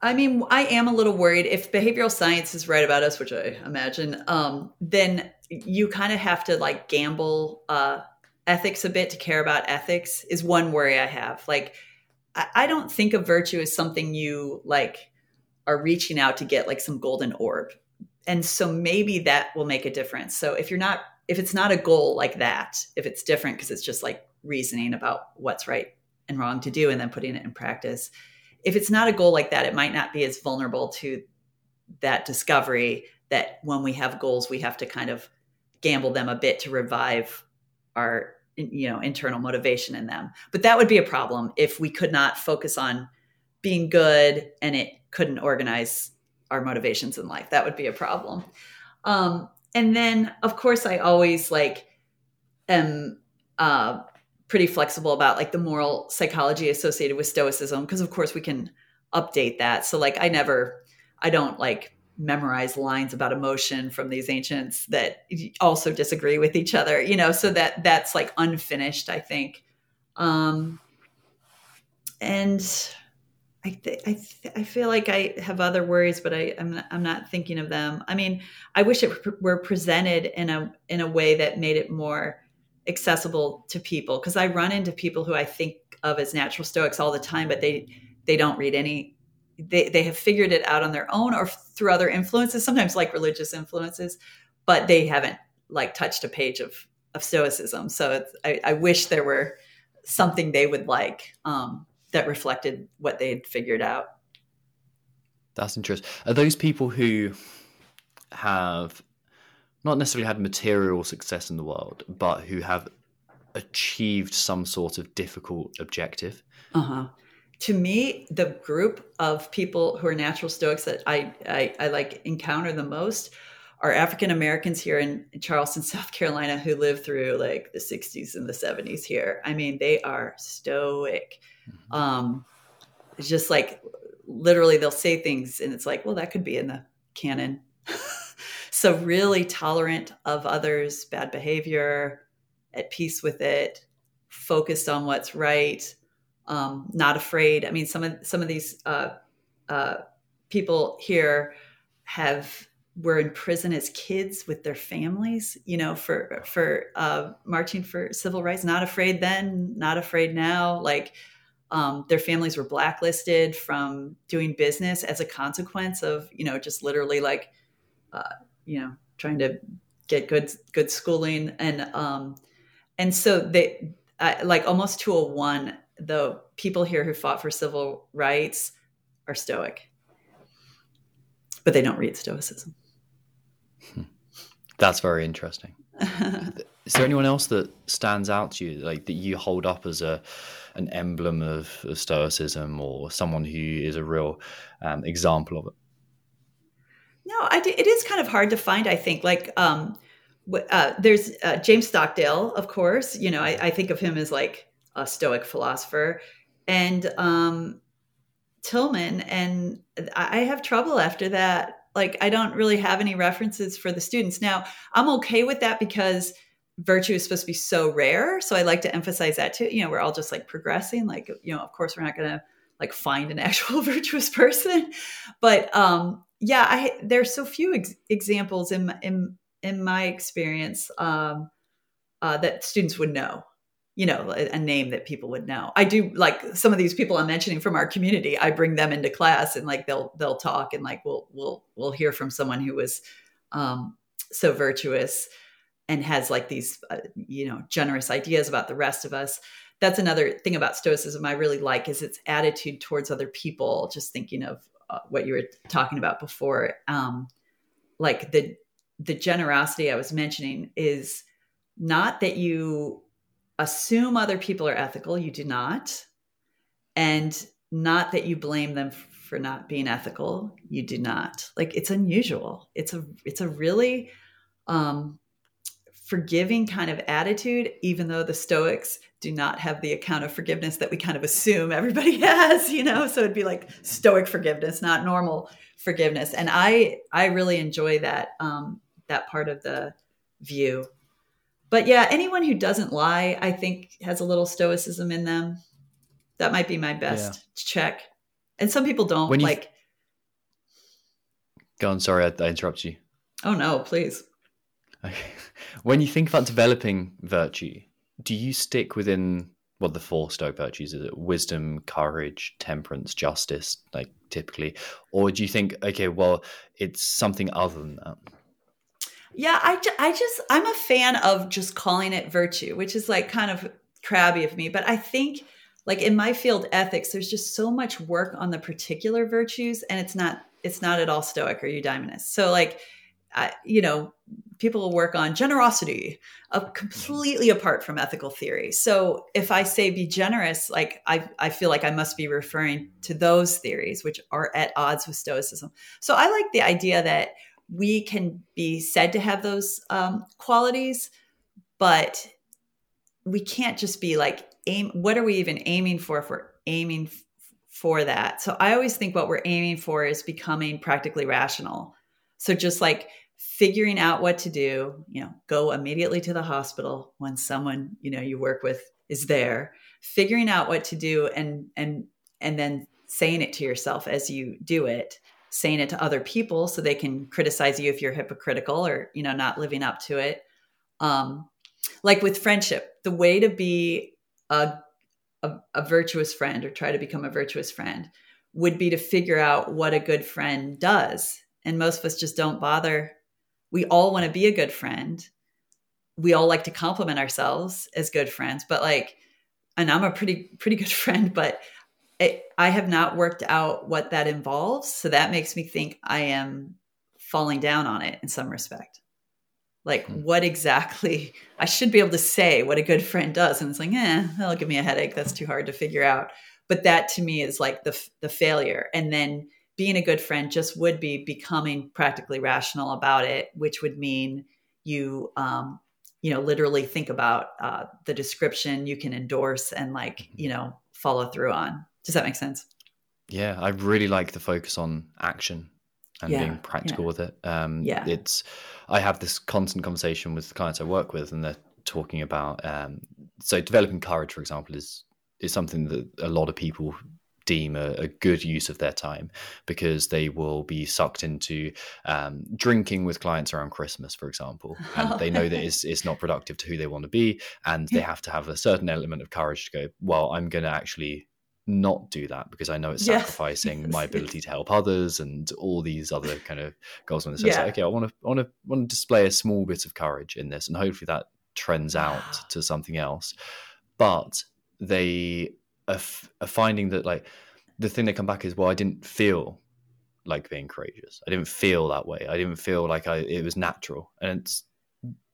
I mean, I am a little worried if behavioral science is right about us, which I imagine, um, then you kind of have to like gamble uh, ethics a bit to care about ethics, is one worry I have. Like, I, I don't think of virtue as something you like are reaching out to get like some golden orb. And so maybe that will make a difference. So if you're not, if it's not a goal like that, if it's different because it's just like reasoning about what's right and wrong to do and then putting it in practice if it's not a goal like that, it might not be as vulnerable to that discovery that when we have goals, we have to kind of gamble them a bit to revive our you know internal motivation in them. But that would be a problem if we could not focus on being good and it couldn't organize our motivations in life. That would be a problem. Um, and then of course i always like am uh, pretty flexible about like the moral psychology associated with stoicism because of course we can update that. So like i never i don't like memorize lines about emotion from these ancients that also disagree with each other you know? So that that's like unfinished i think. Um and i th- I, th- I feel like i have other worries but i I'm not, I'm not thinking of them i mean i wish it were presented in a in a way that made it more accessible to people because I run into people who I think of as natural stoics all the time, but they they don't read any. They they have figured it out on their own or through other influences, sometimes like religious influences, but they haven't like touched a page of of stoicism. So I, I, wish there were something they would like um, that reflected what they had figured out. That's interesting. Are those people who have not necessarily had material success in the world, but who have achieved some sort of difficult objective. Uh huh. To me, the group of people who are natural stoics that I, I, I like encounter the most are African Americans here in Charleston, South Carolina, who lived through like the 60s and the 70s here. I mean, they are stoic. Mm-hmm. Um, it's just like literally they'll say things and it's like, well, that could be in the canon. So, really tolerant of others' bad behavior, at peace with it, focused on what's right, um, not afraid. I mean, some of some of these uh, uh, people here have were in prison as kids with their families, you know, for for uh, marching for civil rights. Not afraid then, not afraid now. Like um, their families were blacklisted from doing business as a consequence of, you know, just literally like uh, you know trying to get good good schooling. And um and so they like almost to a one the people here who fought for civil rights are stoic. But they don't read stoicism. That's very interesting. Is there anyone else that stands out to you like that you hold up as a an emblem of, of stoicism or someone who is a real um, example of it no, it is kind of hard to find. I think like um, uh, there's uh, James Stockdale, of course. You know, I, I, think of him as like a Stoic philosopher, and um, Tillman. And I have trouble after that. Like, I don't really have any references for the students. Now, I'm okay with that because virtue is supposed to be so rare. So I like to emphasize that too. You know, we're all just like progressing. Like, you know, of course, we're not going to like find an actual virtuous person, but um, yeah, I there's so few ex- examples in in in my experience um, uh, that students would know. You know, a, a, name that people would know. I do like some of these people I'm mentioning from our community. I bring them into class and like they'll they'll talk and like we'll we'll we'll hear from someone who was um, so virtuous and has like these uh, you know generous ideas about the rest of us. That's another thing about stoicism i really like is its attitude towards other people just thinking of uh, what you were talking about before. Um, like the the generosity i was mentioning is not that you assume other people are ethical you do not and not that you blame them for not being ethical you do not. Like it's unusual. It's a it's a really um forgiving kind of attitude even though the stoics do not have the account of forgiveness that we kind of assume everybody has you know so it'd be like stoic forgiveness not normal forgiveness and i i really enjoy that um that part of the view but yeah, anyone who doesn't lie, I think has a little stoicism in them. That might be my best yeah. check. And some people don't when like. Go on. Sorry, I, I interrupt you. Oh no, please. When you think about developing virtue, do you stick within what well, the four Stoic virtues? Is it wisdom, courage, temperance, justice, like typically, or do you think, okay, well, it's something other than that? Yeah, I, I just, I'm a fan of just calling it virtue, which is like kind of crabby of me. But I think, like in my field, ethics, there's just so much work on the particular virtues, and it's not, it's not at all Stoic or eudaemonist. So, like, I, you know, people will work on generosity, uh, completely apart from ethical theory. So if I say be generous, like I, I feel like I must be referring to those theories, which are at odds with Stoicism. So I like the idea that we can be said to have those um, qualities, but we can't just be like aim. What are we even aiming for? If we're aiming f- for that, so I always think what we're aiming for is becoming practically rational. So just like figuring out what to do, you know, go immediately to the hospital when someone you know you work with is there, figuring out what to do, and and and then saying it to yourself as you do it saying it to other people so they can criticize you if you're hypocritical or you know not living up to it. Um like with friendship the way to be a, a, a virtuous friend or try to become a virtuous friend would be to figure out what a good friend does. And most of us just don't bother we all want to be a good friend we all like to compliment ourselves as good friends but like and i'm a pretty pretty good friend but it, I have not worked out what that involves. So that makes me think I am falling down on it in some respect. Like, mm-hmm. what exactly I should be able to say what a good friend does. And it's like, eh, that'll give me a headache. That's too hard to figure out. But that to me is like the, the failure. And then being a good friend just would be becoming practically rational about it, which would mean you, um, you know, literally think about uh, the description you can endorse and like, mm-hmm. you know, follow through on. Does that make sense? Yeah, I really like the focus on action and yeah, being practical yeah. with it. Um, yeah, it's. I have this constant conversation with the clients I work with, and they're talking about. Um, so developing courage, for example, is is something that a lot of people deem a, a, good use of their time because they will be sucked into um, drinking with clients around Christmas, for example, and they know that it's, it's not productive to who they want to be, and they have to have a certain element of courage to go. Well, I'm going to actually not do that because I know it's sacrificing yes. my ability to help others and all these other kind of goals. And so yeah. like, okay, I want to, want to, want to display a small bit of courage in this, and hopefully that trends out to something else. But they are, f- are finding that like the thing they come back is, well, I didn't feel like being courageous. I didn't feel that way. I didn't feel like I it was natural. And it's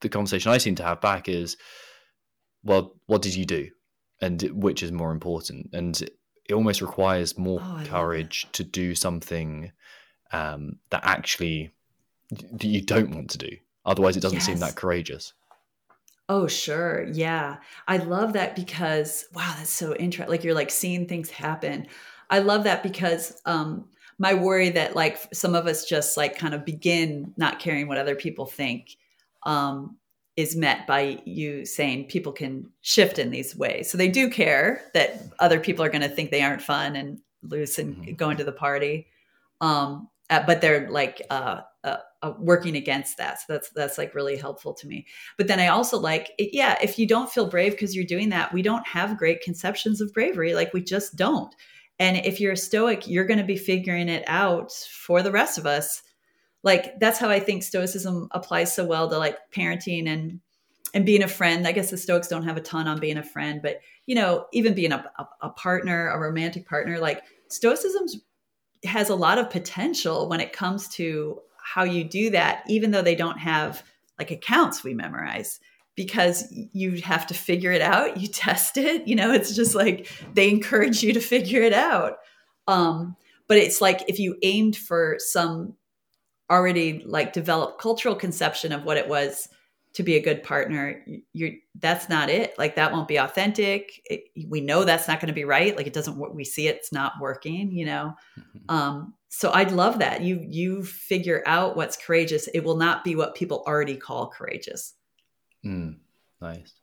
the conversation I seem to have back is, well, what did you do? And which is more important? And it almost requires more oh, courage to do something um, that actually that you don't want to do. Otherwise, it doesn't yes. seem that courageous. Oh, sure. Yeah. I love that because, wow, that's so interesting. Like you're like seeing things happen. I love that because um, my worry that like some of us just like kind of begin not caring what other people think um, is met by you saying people can shift in these ways. So they do care that other people are going to think they aren't fun and loose and mm-hmm. go into the party. Um, uh, but they're like uh, uh, uh, working against that. So that's that's like really helpful to me. But then I also like, yeah, if you don't feel brave because you're doing that, we don't have great conceptions of bravery. Like we just don't. And if you're a stoic, you're going to be figuring it out for the rest of us like that's how I think stoicism applies so well to like parenting and and being a friend. I guess the Stoics don't have a ton on being a friend, but you know, even being a, a, a partner, a romantic partner, like stoicism has a lot of potential when it comes to how you do that, even though they don't have like accounts we memorize because you have to figure it out. You test it, you know, it's just like they encourage you to figure it out. Um, but it's like if you aimed for some already like developed cultural conception of what it was to be a good partner you're that's not it like that won't be authentic it, we know that's not going to be right like it doesn't what we see it's not working you know mm-hmm. um so i'd love that you you figure out what's courageous it will not be what people already call courageous mm. Nice.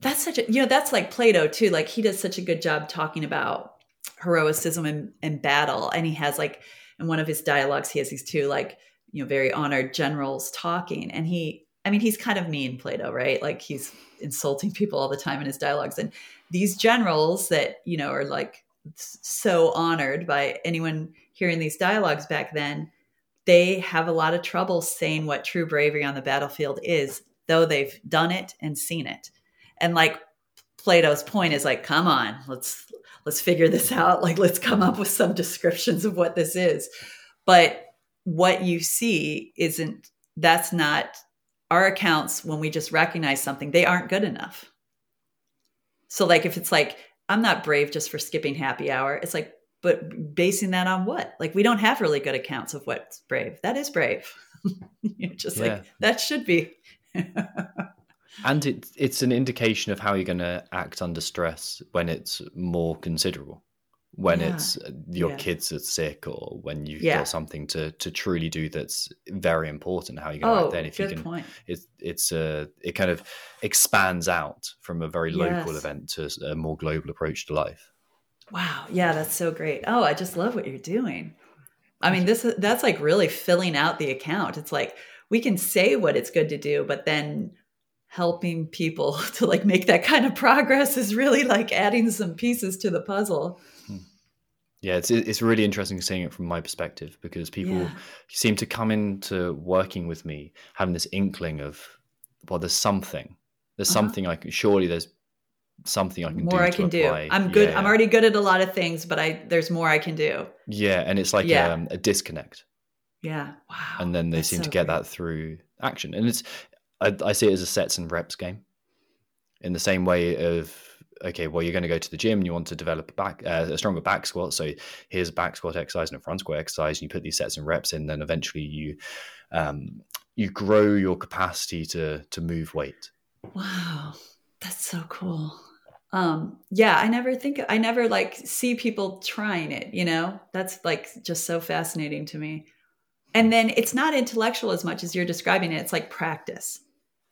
That's such a you know that's like Plato too. Like he does such a good job talking about heroicism and, and battle, and he has like in one of his dialogues he has these two like you know very honored generals talking, and he I mean he's kind of mean Plato, right? Like he's insulting people all the time in his dialogues, and these generals that you know are like so honored by anyone hearing these dialogues back then they have a lot of trouble saying what true bravery on the battlefield is, though they've done it and seen it. And like Plato's point is like, come on, let's let's figure this out. Like let's come up with some descriptions of what this is. But what you see isn't that's not our accounts when we just recognize something, they aren't good enough. So like if it's like, I'm not brave just for skipping happy hour, it's like, but basing that on what? Like we don't have really good accounts of what's brave. That is brave. You're just yeah. like that should be. and it, it's an indication of how you're going to act under stress when it's more considerable when yeah. it's uh, your yeah. kids are sick or when you've yeah. got something to to truly do that's very important how you to oh, then if you can point. it's it's a it kind of expands out from a very local yes. event to a more global approach to life Wow. Yeah, that's so great. Oh, I just love what you're doing. I mean, this that's like really filling out the account. It's like we can say what it's good to do, but then helping people to like make that kind of progress is really like adding some pieces to the puzzle. Yeah, it's it's really interesting seeing it from my perspective because people yeah. seem to come into working with me having this inkling of well, there's something, there's uh-huh. something I can surely there's something I can more do. I can apply. do. I'm good. Yeah. I'm already good at a lot of things, but I there's more I can do. Yeah, and it's like yeah. um, a disconnect. Yeah. Wow. And then they That's seem so to get great. that through action, and it's I, I see it as a sets and reps game. In the same way of okay, well, you're going to go to the gym and you want to develop a back uh, a stronger back squat. So here's a back squat exercise and a front squat exercise, and you put these sets and reps in. Then eventually you um, you grow your capacity to to move weight. Wow, that's so cool um yeah i never think i never like see people trying it you know that's like just so fascinating to me and then it's not intellectual as much as you're describing it it's like practice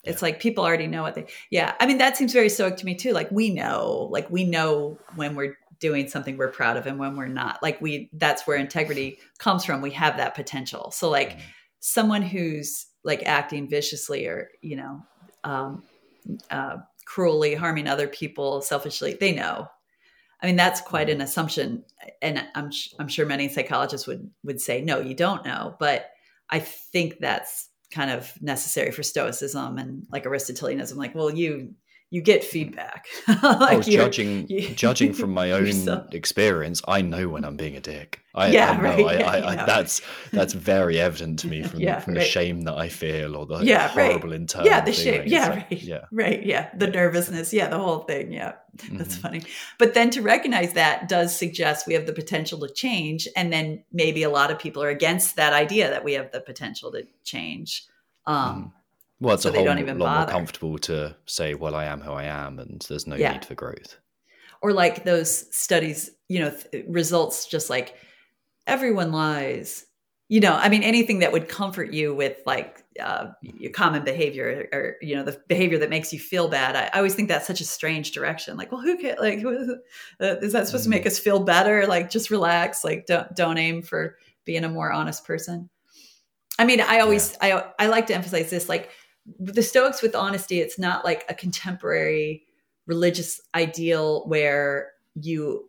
it's like people already know what they yeah. I mean that seems very stoic to me too. Like we know like we know when we're doing something we're proud of and when we're not. Like we that's where integrity comes from. We have that potential. So like mm-hmm. someone who's like acting viciously or you know um uh cruelly harming other people selfishly they know. I mean that's quite an assumption. And i'm i'm sure many psychologists would would say no you don't know. But i think that's kind of necessary for stoicism and like aristotelianism like well you you get feedback. like oh, judging you, judging from my own experience, I know when I'm being a dick. I, yeah, I right. I, yeah, I, I, that's that's very evident to me from, yeah, from right. the shame that I feel or the yeah, horrible right. internal. Yeah, the shame. Yeah, like, right. Yeah, right. Yeah, the nervousness. Yeah, the whole thing. Yeah, that's mm-hmm. funny. But then to recognize that does suggest we have the potential to change, and then maybe a lot of people are against that idea that we have the potential to change. Um, mm well, it's so a whole lot bother. more comfortable to say, "Well, I am who I am," and there's no yeah. need for growth. Or like those studies, you know, th- results just like everyone lies. You know, I mean, anything that would comfort you with like uh, common behavior or, you know the behavior that makes you feel bad. I, I always think that's such a strange direction. Like, well, who can like who, uh, is that supposed to make mm. us feel better? Like, just relax. Like, don't don't aim for being a more honest person. I mean, I always yeah. I I like to emphasize this. Like, the Stoics with honesty, it's not like a contemporary religious ideal where you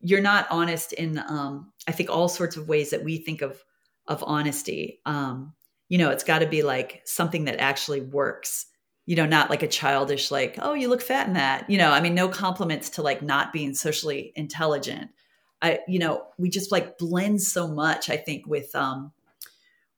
you're not honest in um I think all sorts of ways that we think of of honesty. Um, you know, it's got to be like something that actually works. You know, not like a childish like, oh, you look fat in that. You know, I mean, no compliments to like not being socially intelligent. I, you know, we just like blend so much. I think with um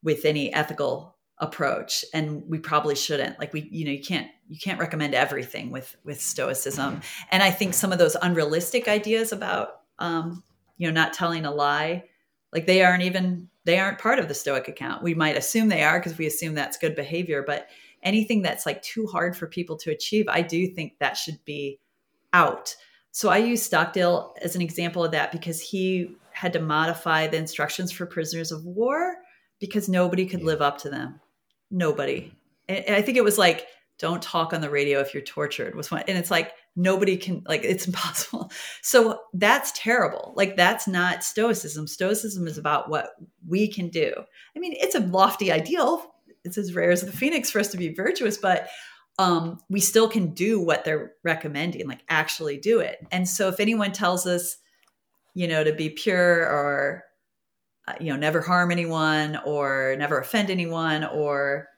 with any ethical approach and we probably shouldn't. Like we you know you can't you can't recommend everything with with stoicism. And i think some of those unrealistic ideas about um you know not telling a lie like they aren't even they aren't part of the stoic account. We might assume they are because we assume that's good behavior but anything that's like too hard for people to achieve i do think that should be out. So i use stockdale as an example of that because he had to modify the instructions for prisoners of war because nobody could live up to them nobody. And I think it was like don't talk on the radio if you're tortured was one and it's like nobody can like it's impossible. So that's terrible. Like that's not stoicism. Stoicism is about what we can do. I mean it's a lofty ideal. It's as rare as the phoenix for us to be virtuous but um we still can do what they're recommending like actually do it. And so if anyone tells us you know to be pure or you know never harm anyone or never offend anyone or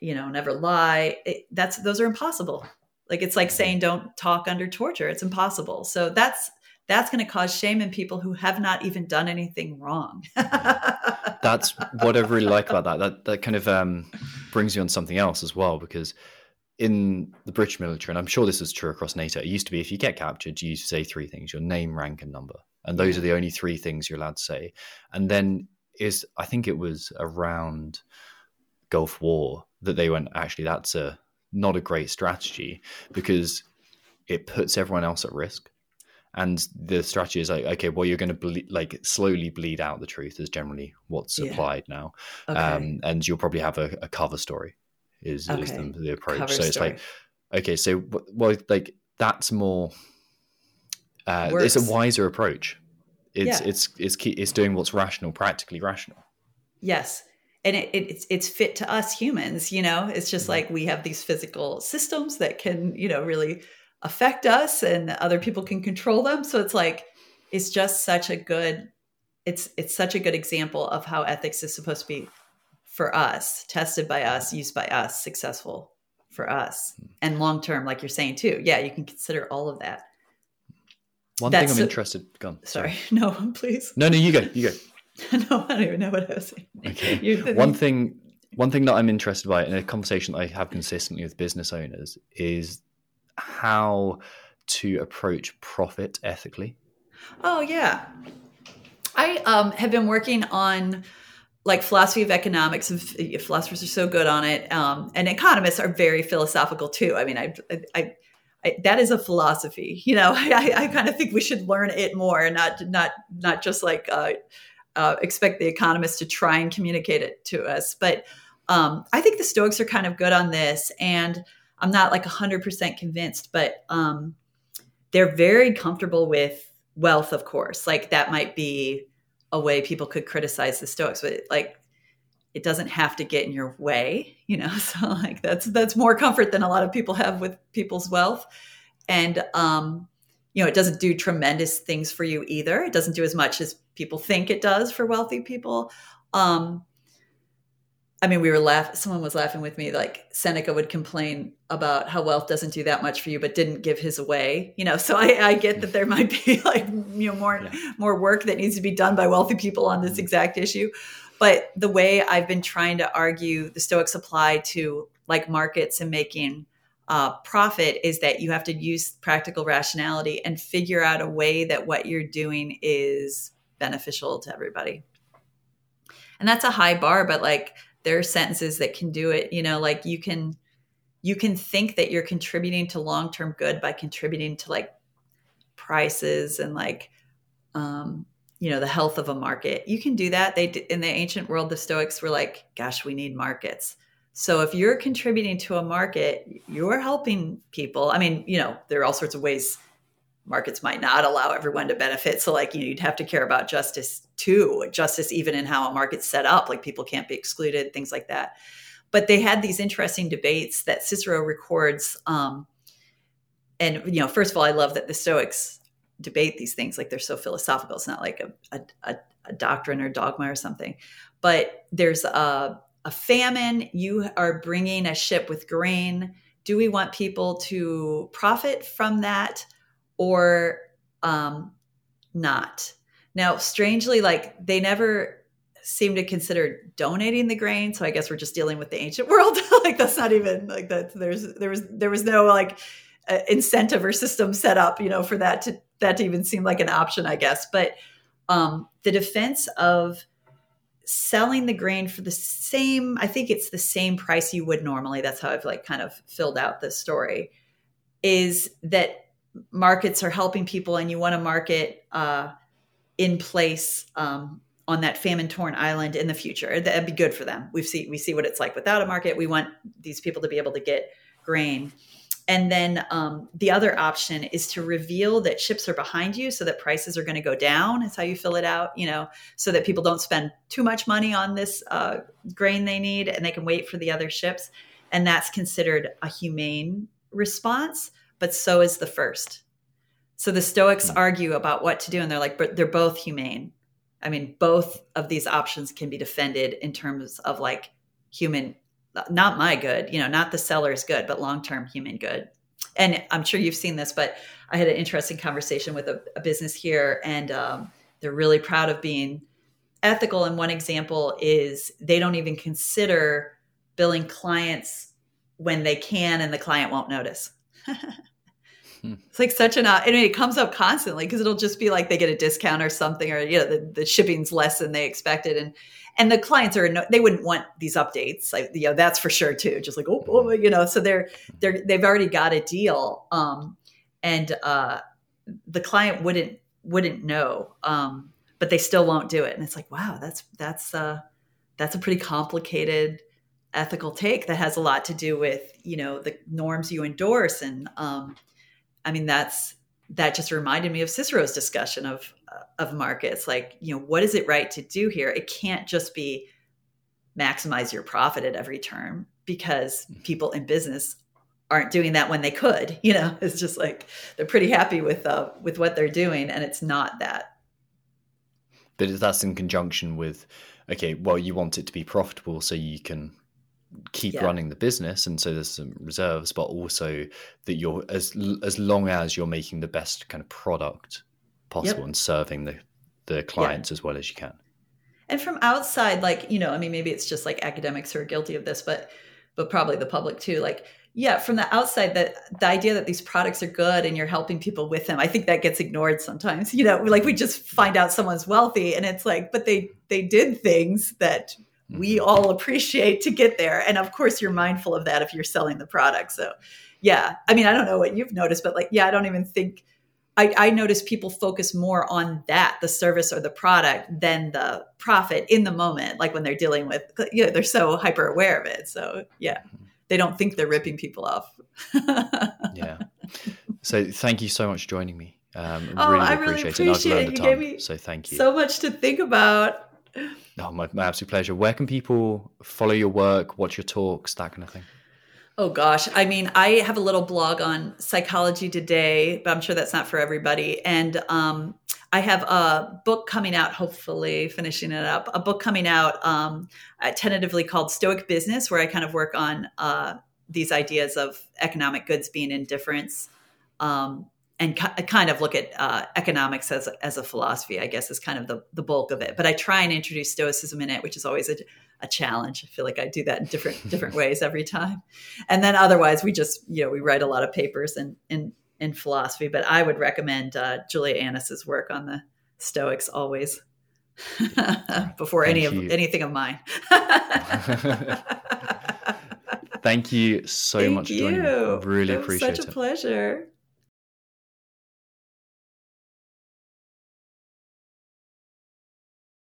you know never lie it, that's those are impossible. Like it's like saying don't talk under torture. It's impossible. So that's that's going to cause shame in people who have not even done anything wrong. That's what i really like about that. That that kind of um, brings you on something else as well because in the British military, and I'm sure this is true across NATO, it used to be if you get captured, you say three things your name, rank, and number. And those are the only three things you're allowed to say. And then is, I think it was around Gulf War that they went, actually, that's a not a great strategy because it puts everyone else at risk. And the strategy is like, okay, well, you're going to ble- like slowly bleed out the truth is generally what's yeah. applied now, okay. um, and you'll probably have a, a cover story, is, okay. is the, the, approach. Cover so story. it's like, okay, so well, like that's more. Uh, it's a wiser approach. It's yeah. it's it's it's doing what's rational, practically rational. Yes, and it, it, it's it's fit to us humans you know it's just mm-hmm. like we have these physical systems that can you know really affect us and other people can control them so it's like it's just such a good it's it's such a good example of how ethics is supposed to be for us tested by us used by us successful for us mm. and long term like you're saying too yeah you can consider all of that one That's thing i'm interested gone sorry. sorry no please no no you go you go no, I don't even know what I was saying. Okay. one thing, one thing that I'm interested by in a conversation that I have consistently with business owners is how to approach profit ethically. Oh yeah, I um, have been working on like philosophy of economics and philosophers are so good on it um, and economists are very philosophical too i mean i, I, I that is a philosophy you know I, I, kind of think we should learn it more not not not just like uh, uh, expect the economists to try and communicate it to us. But um, I think the Stoics are kind of good on this, and I'm not like 100% convinced, but um, they're very comfortable with wealth, of course. Like that might be a way people could criticize the Stoics, but like it doesn't have to get in your way, you know. So like that's that's more comfort than a lot of people have with people's wealth, and um, you know, it doesn't do tremendous things for you either. It doesn't do as much as people think it does for wealthy people. Um, I mean, we were laughing. Someone was laughing with me. Like Seneca would complain about how wealth doesn't do that much for you, but didn't give his away. You know, so I, I get that there might be like you know more yeah. more work that needs to be done by wealthy people on this exact issue. But the way I've been trying to argue the Stoics apply to like markets and making uh, profit is that you have to use practical rationality and figure out a way that what you're doing is beneficial to everybody. And that's a high bar, but like there are sentences that can do it. You know, like you can you can think that you're contributing to long-term good by contributing to like prices and like um you know the health of a market you can do that they in the ancient world the stoics were like gosh we need markets so if you're contributing to a market, you're helping people. I mean, you know, there are all sorts of ways markets might not allow everyone to benefit. So like you know, you'd have to care about justice too, justice even in how a market's set up, like people can't be excluded, things like that. But they had these interesting debates that Cicero records. Um, and you know, first of all, I love that the Stoics debate these things like they're so philosophical. It's not like a, a, a doctrine or dogma or something. But there's a a famine, you are bringing a ship with grain. Do we want people to profit from that or um, not? Now, strangely, like they never seem to consider donating the grain. So I guess we're just dealing with the ancient world. like that's not even like that. There's there was there was no like uh, incentive or system set up, you know, for that to that even seem like an option, I guess. But um, the defense of selling the grain for the same i think it's the same price you would normally that's how i've like kind of filled out this story is that markets are helping people and you want to market uh, in place um, on that famine torn island in the future that'd be good for them we see we see what it's like without a market we want these people to be able to get grain. And then um, the other option is to reveal that ships are behind you so that prices are going to go down. Is how you fill it out, you know, so that people don't spend too much money on this uh, grain they need and they can wait for the other ships. And that's considered a humane response, but so is the first. So the Stoics mm-hmm. argue about what to do, and they're like, but they're both humane. I mean, both of these options can be defended in terms of like human not my good, you know, not the seller's good, but long term human good. And I'm sure you've seen this, but I had an interesting conversation with a, a business here, and um, they're really proud of being ethical. And one example is they don't even consider billing clients when they can and the client won't notice. It's like such an, I mean, it comes up constantly because it'll just be like they get a discount or something, or, you know, the, the shipping's less than they expected. And and the clients are no, they wouldn't want these updates like you know that's for sure too just like oh, oh you know so they're they're they've already got a deal um and uh the client wouldn't wouldn't know um but they still won't do it and it's like wow that's that's uh that's a pretty complicated ethical take that has a lot to do with you know the norms you endorse and um i mean that's that just reminded me of Cicero's discussion of of markets. Like, you know, what is it right to do here? It can't just be maximize your profit at every turn because mm-hmm. people in business aren't doing that when they could. You know, it's just like they're pretty happy with uh, with what they're doing, and it's not that. But that's in conjunction with, okay, well, you want it to be profitable so you can keep yeah. running the business and so there's some reserves but also that you're as as long as you're making the best kind of product possible yep. and serving the the clients yeah. as well as you can and from outside like you know i mean maybe it's just like academics who are guilty of this but but probably the public too like yeah from the outside that the idea that these products are good and you're helping people with them i think that gets ignored sometimes you know like we just find out someone's wealthy and it's like but they they did things that we mm-hmm. all appreciate to get there. And of course, you're mindful of that if you're selling the product. So, yeah, I mean, I don't know what you've noticed, but like, yeah, I don't even think I, I notice people focus more on that, the service or the product, than the profit in the moment, like when they're dealing with, you know, they're so hyper aware of it. So, yeah, mm-hmm. they don't think they're ripping people off. yeah. So, thank you so much for joining me. Um, oh, really I really appreciate, it. it. You gave me so thank you. So much to think about. Oh, my, my absolute pleasure. Where can people follow your work, watch your talks, that kind of thing? Oh gosh, I mean, I have a little blog on psychology today, but I'm sure that's not for everybody. And um, I have a book coming out, hopefully finishing it up. A book coming out, um, tentatively called Stoic Business, where I kind of work on uh, these ideas of economic goods being indifference. Um, and kind of look at uh, economics as, as a philosophy, I guess, is kind of the, the bulk of it. But I try and introduce Stoicism in it, which is always a, a challenge. I feel like I do that in different different ways every time. And then otherwise, we just you know we write a lot of papers in in, in philosophy. But I would recommend uh, Julia Annas's work on the Stoics always before Thank any you. of anything of mine. Thank you so Thank much for joining me. I really appreciate it. Such a pleasure.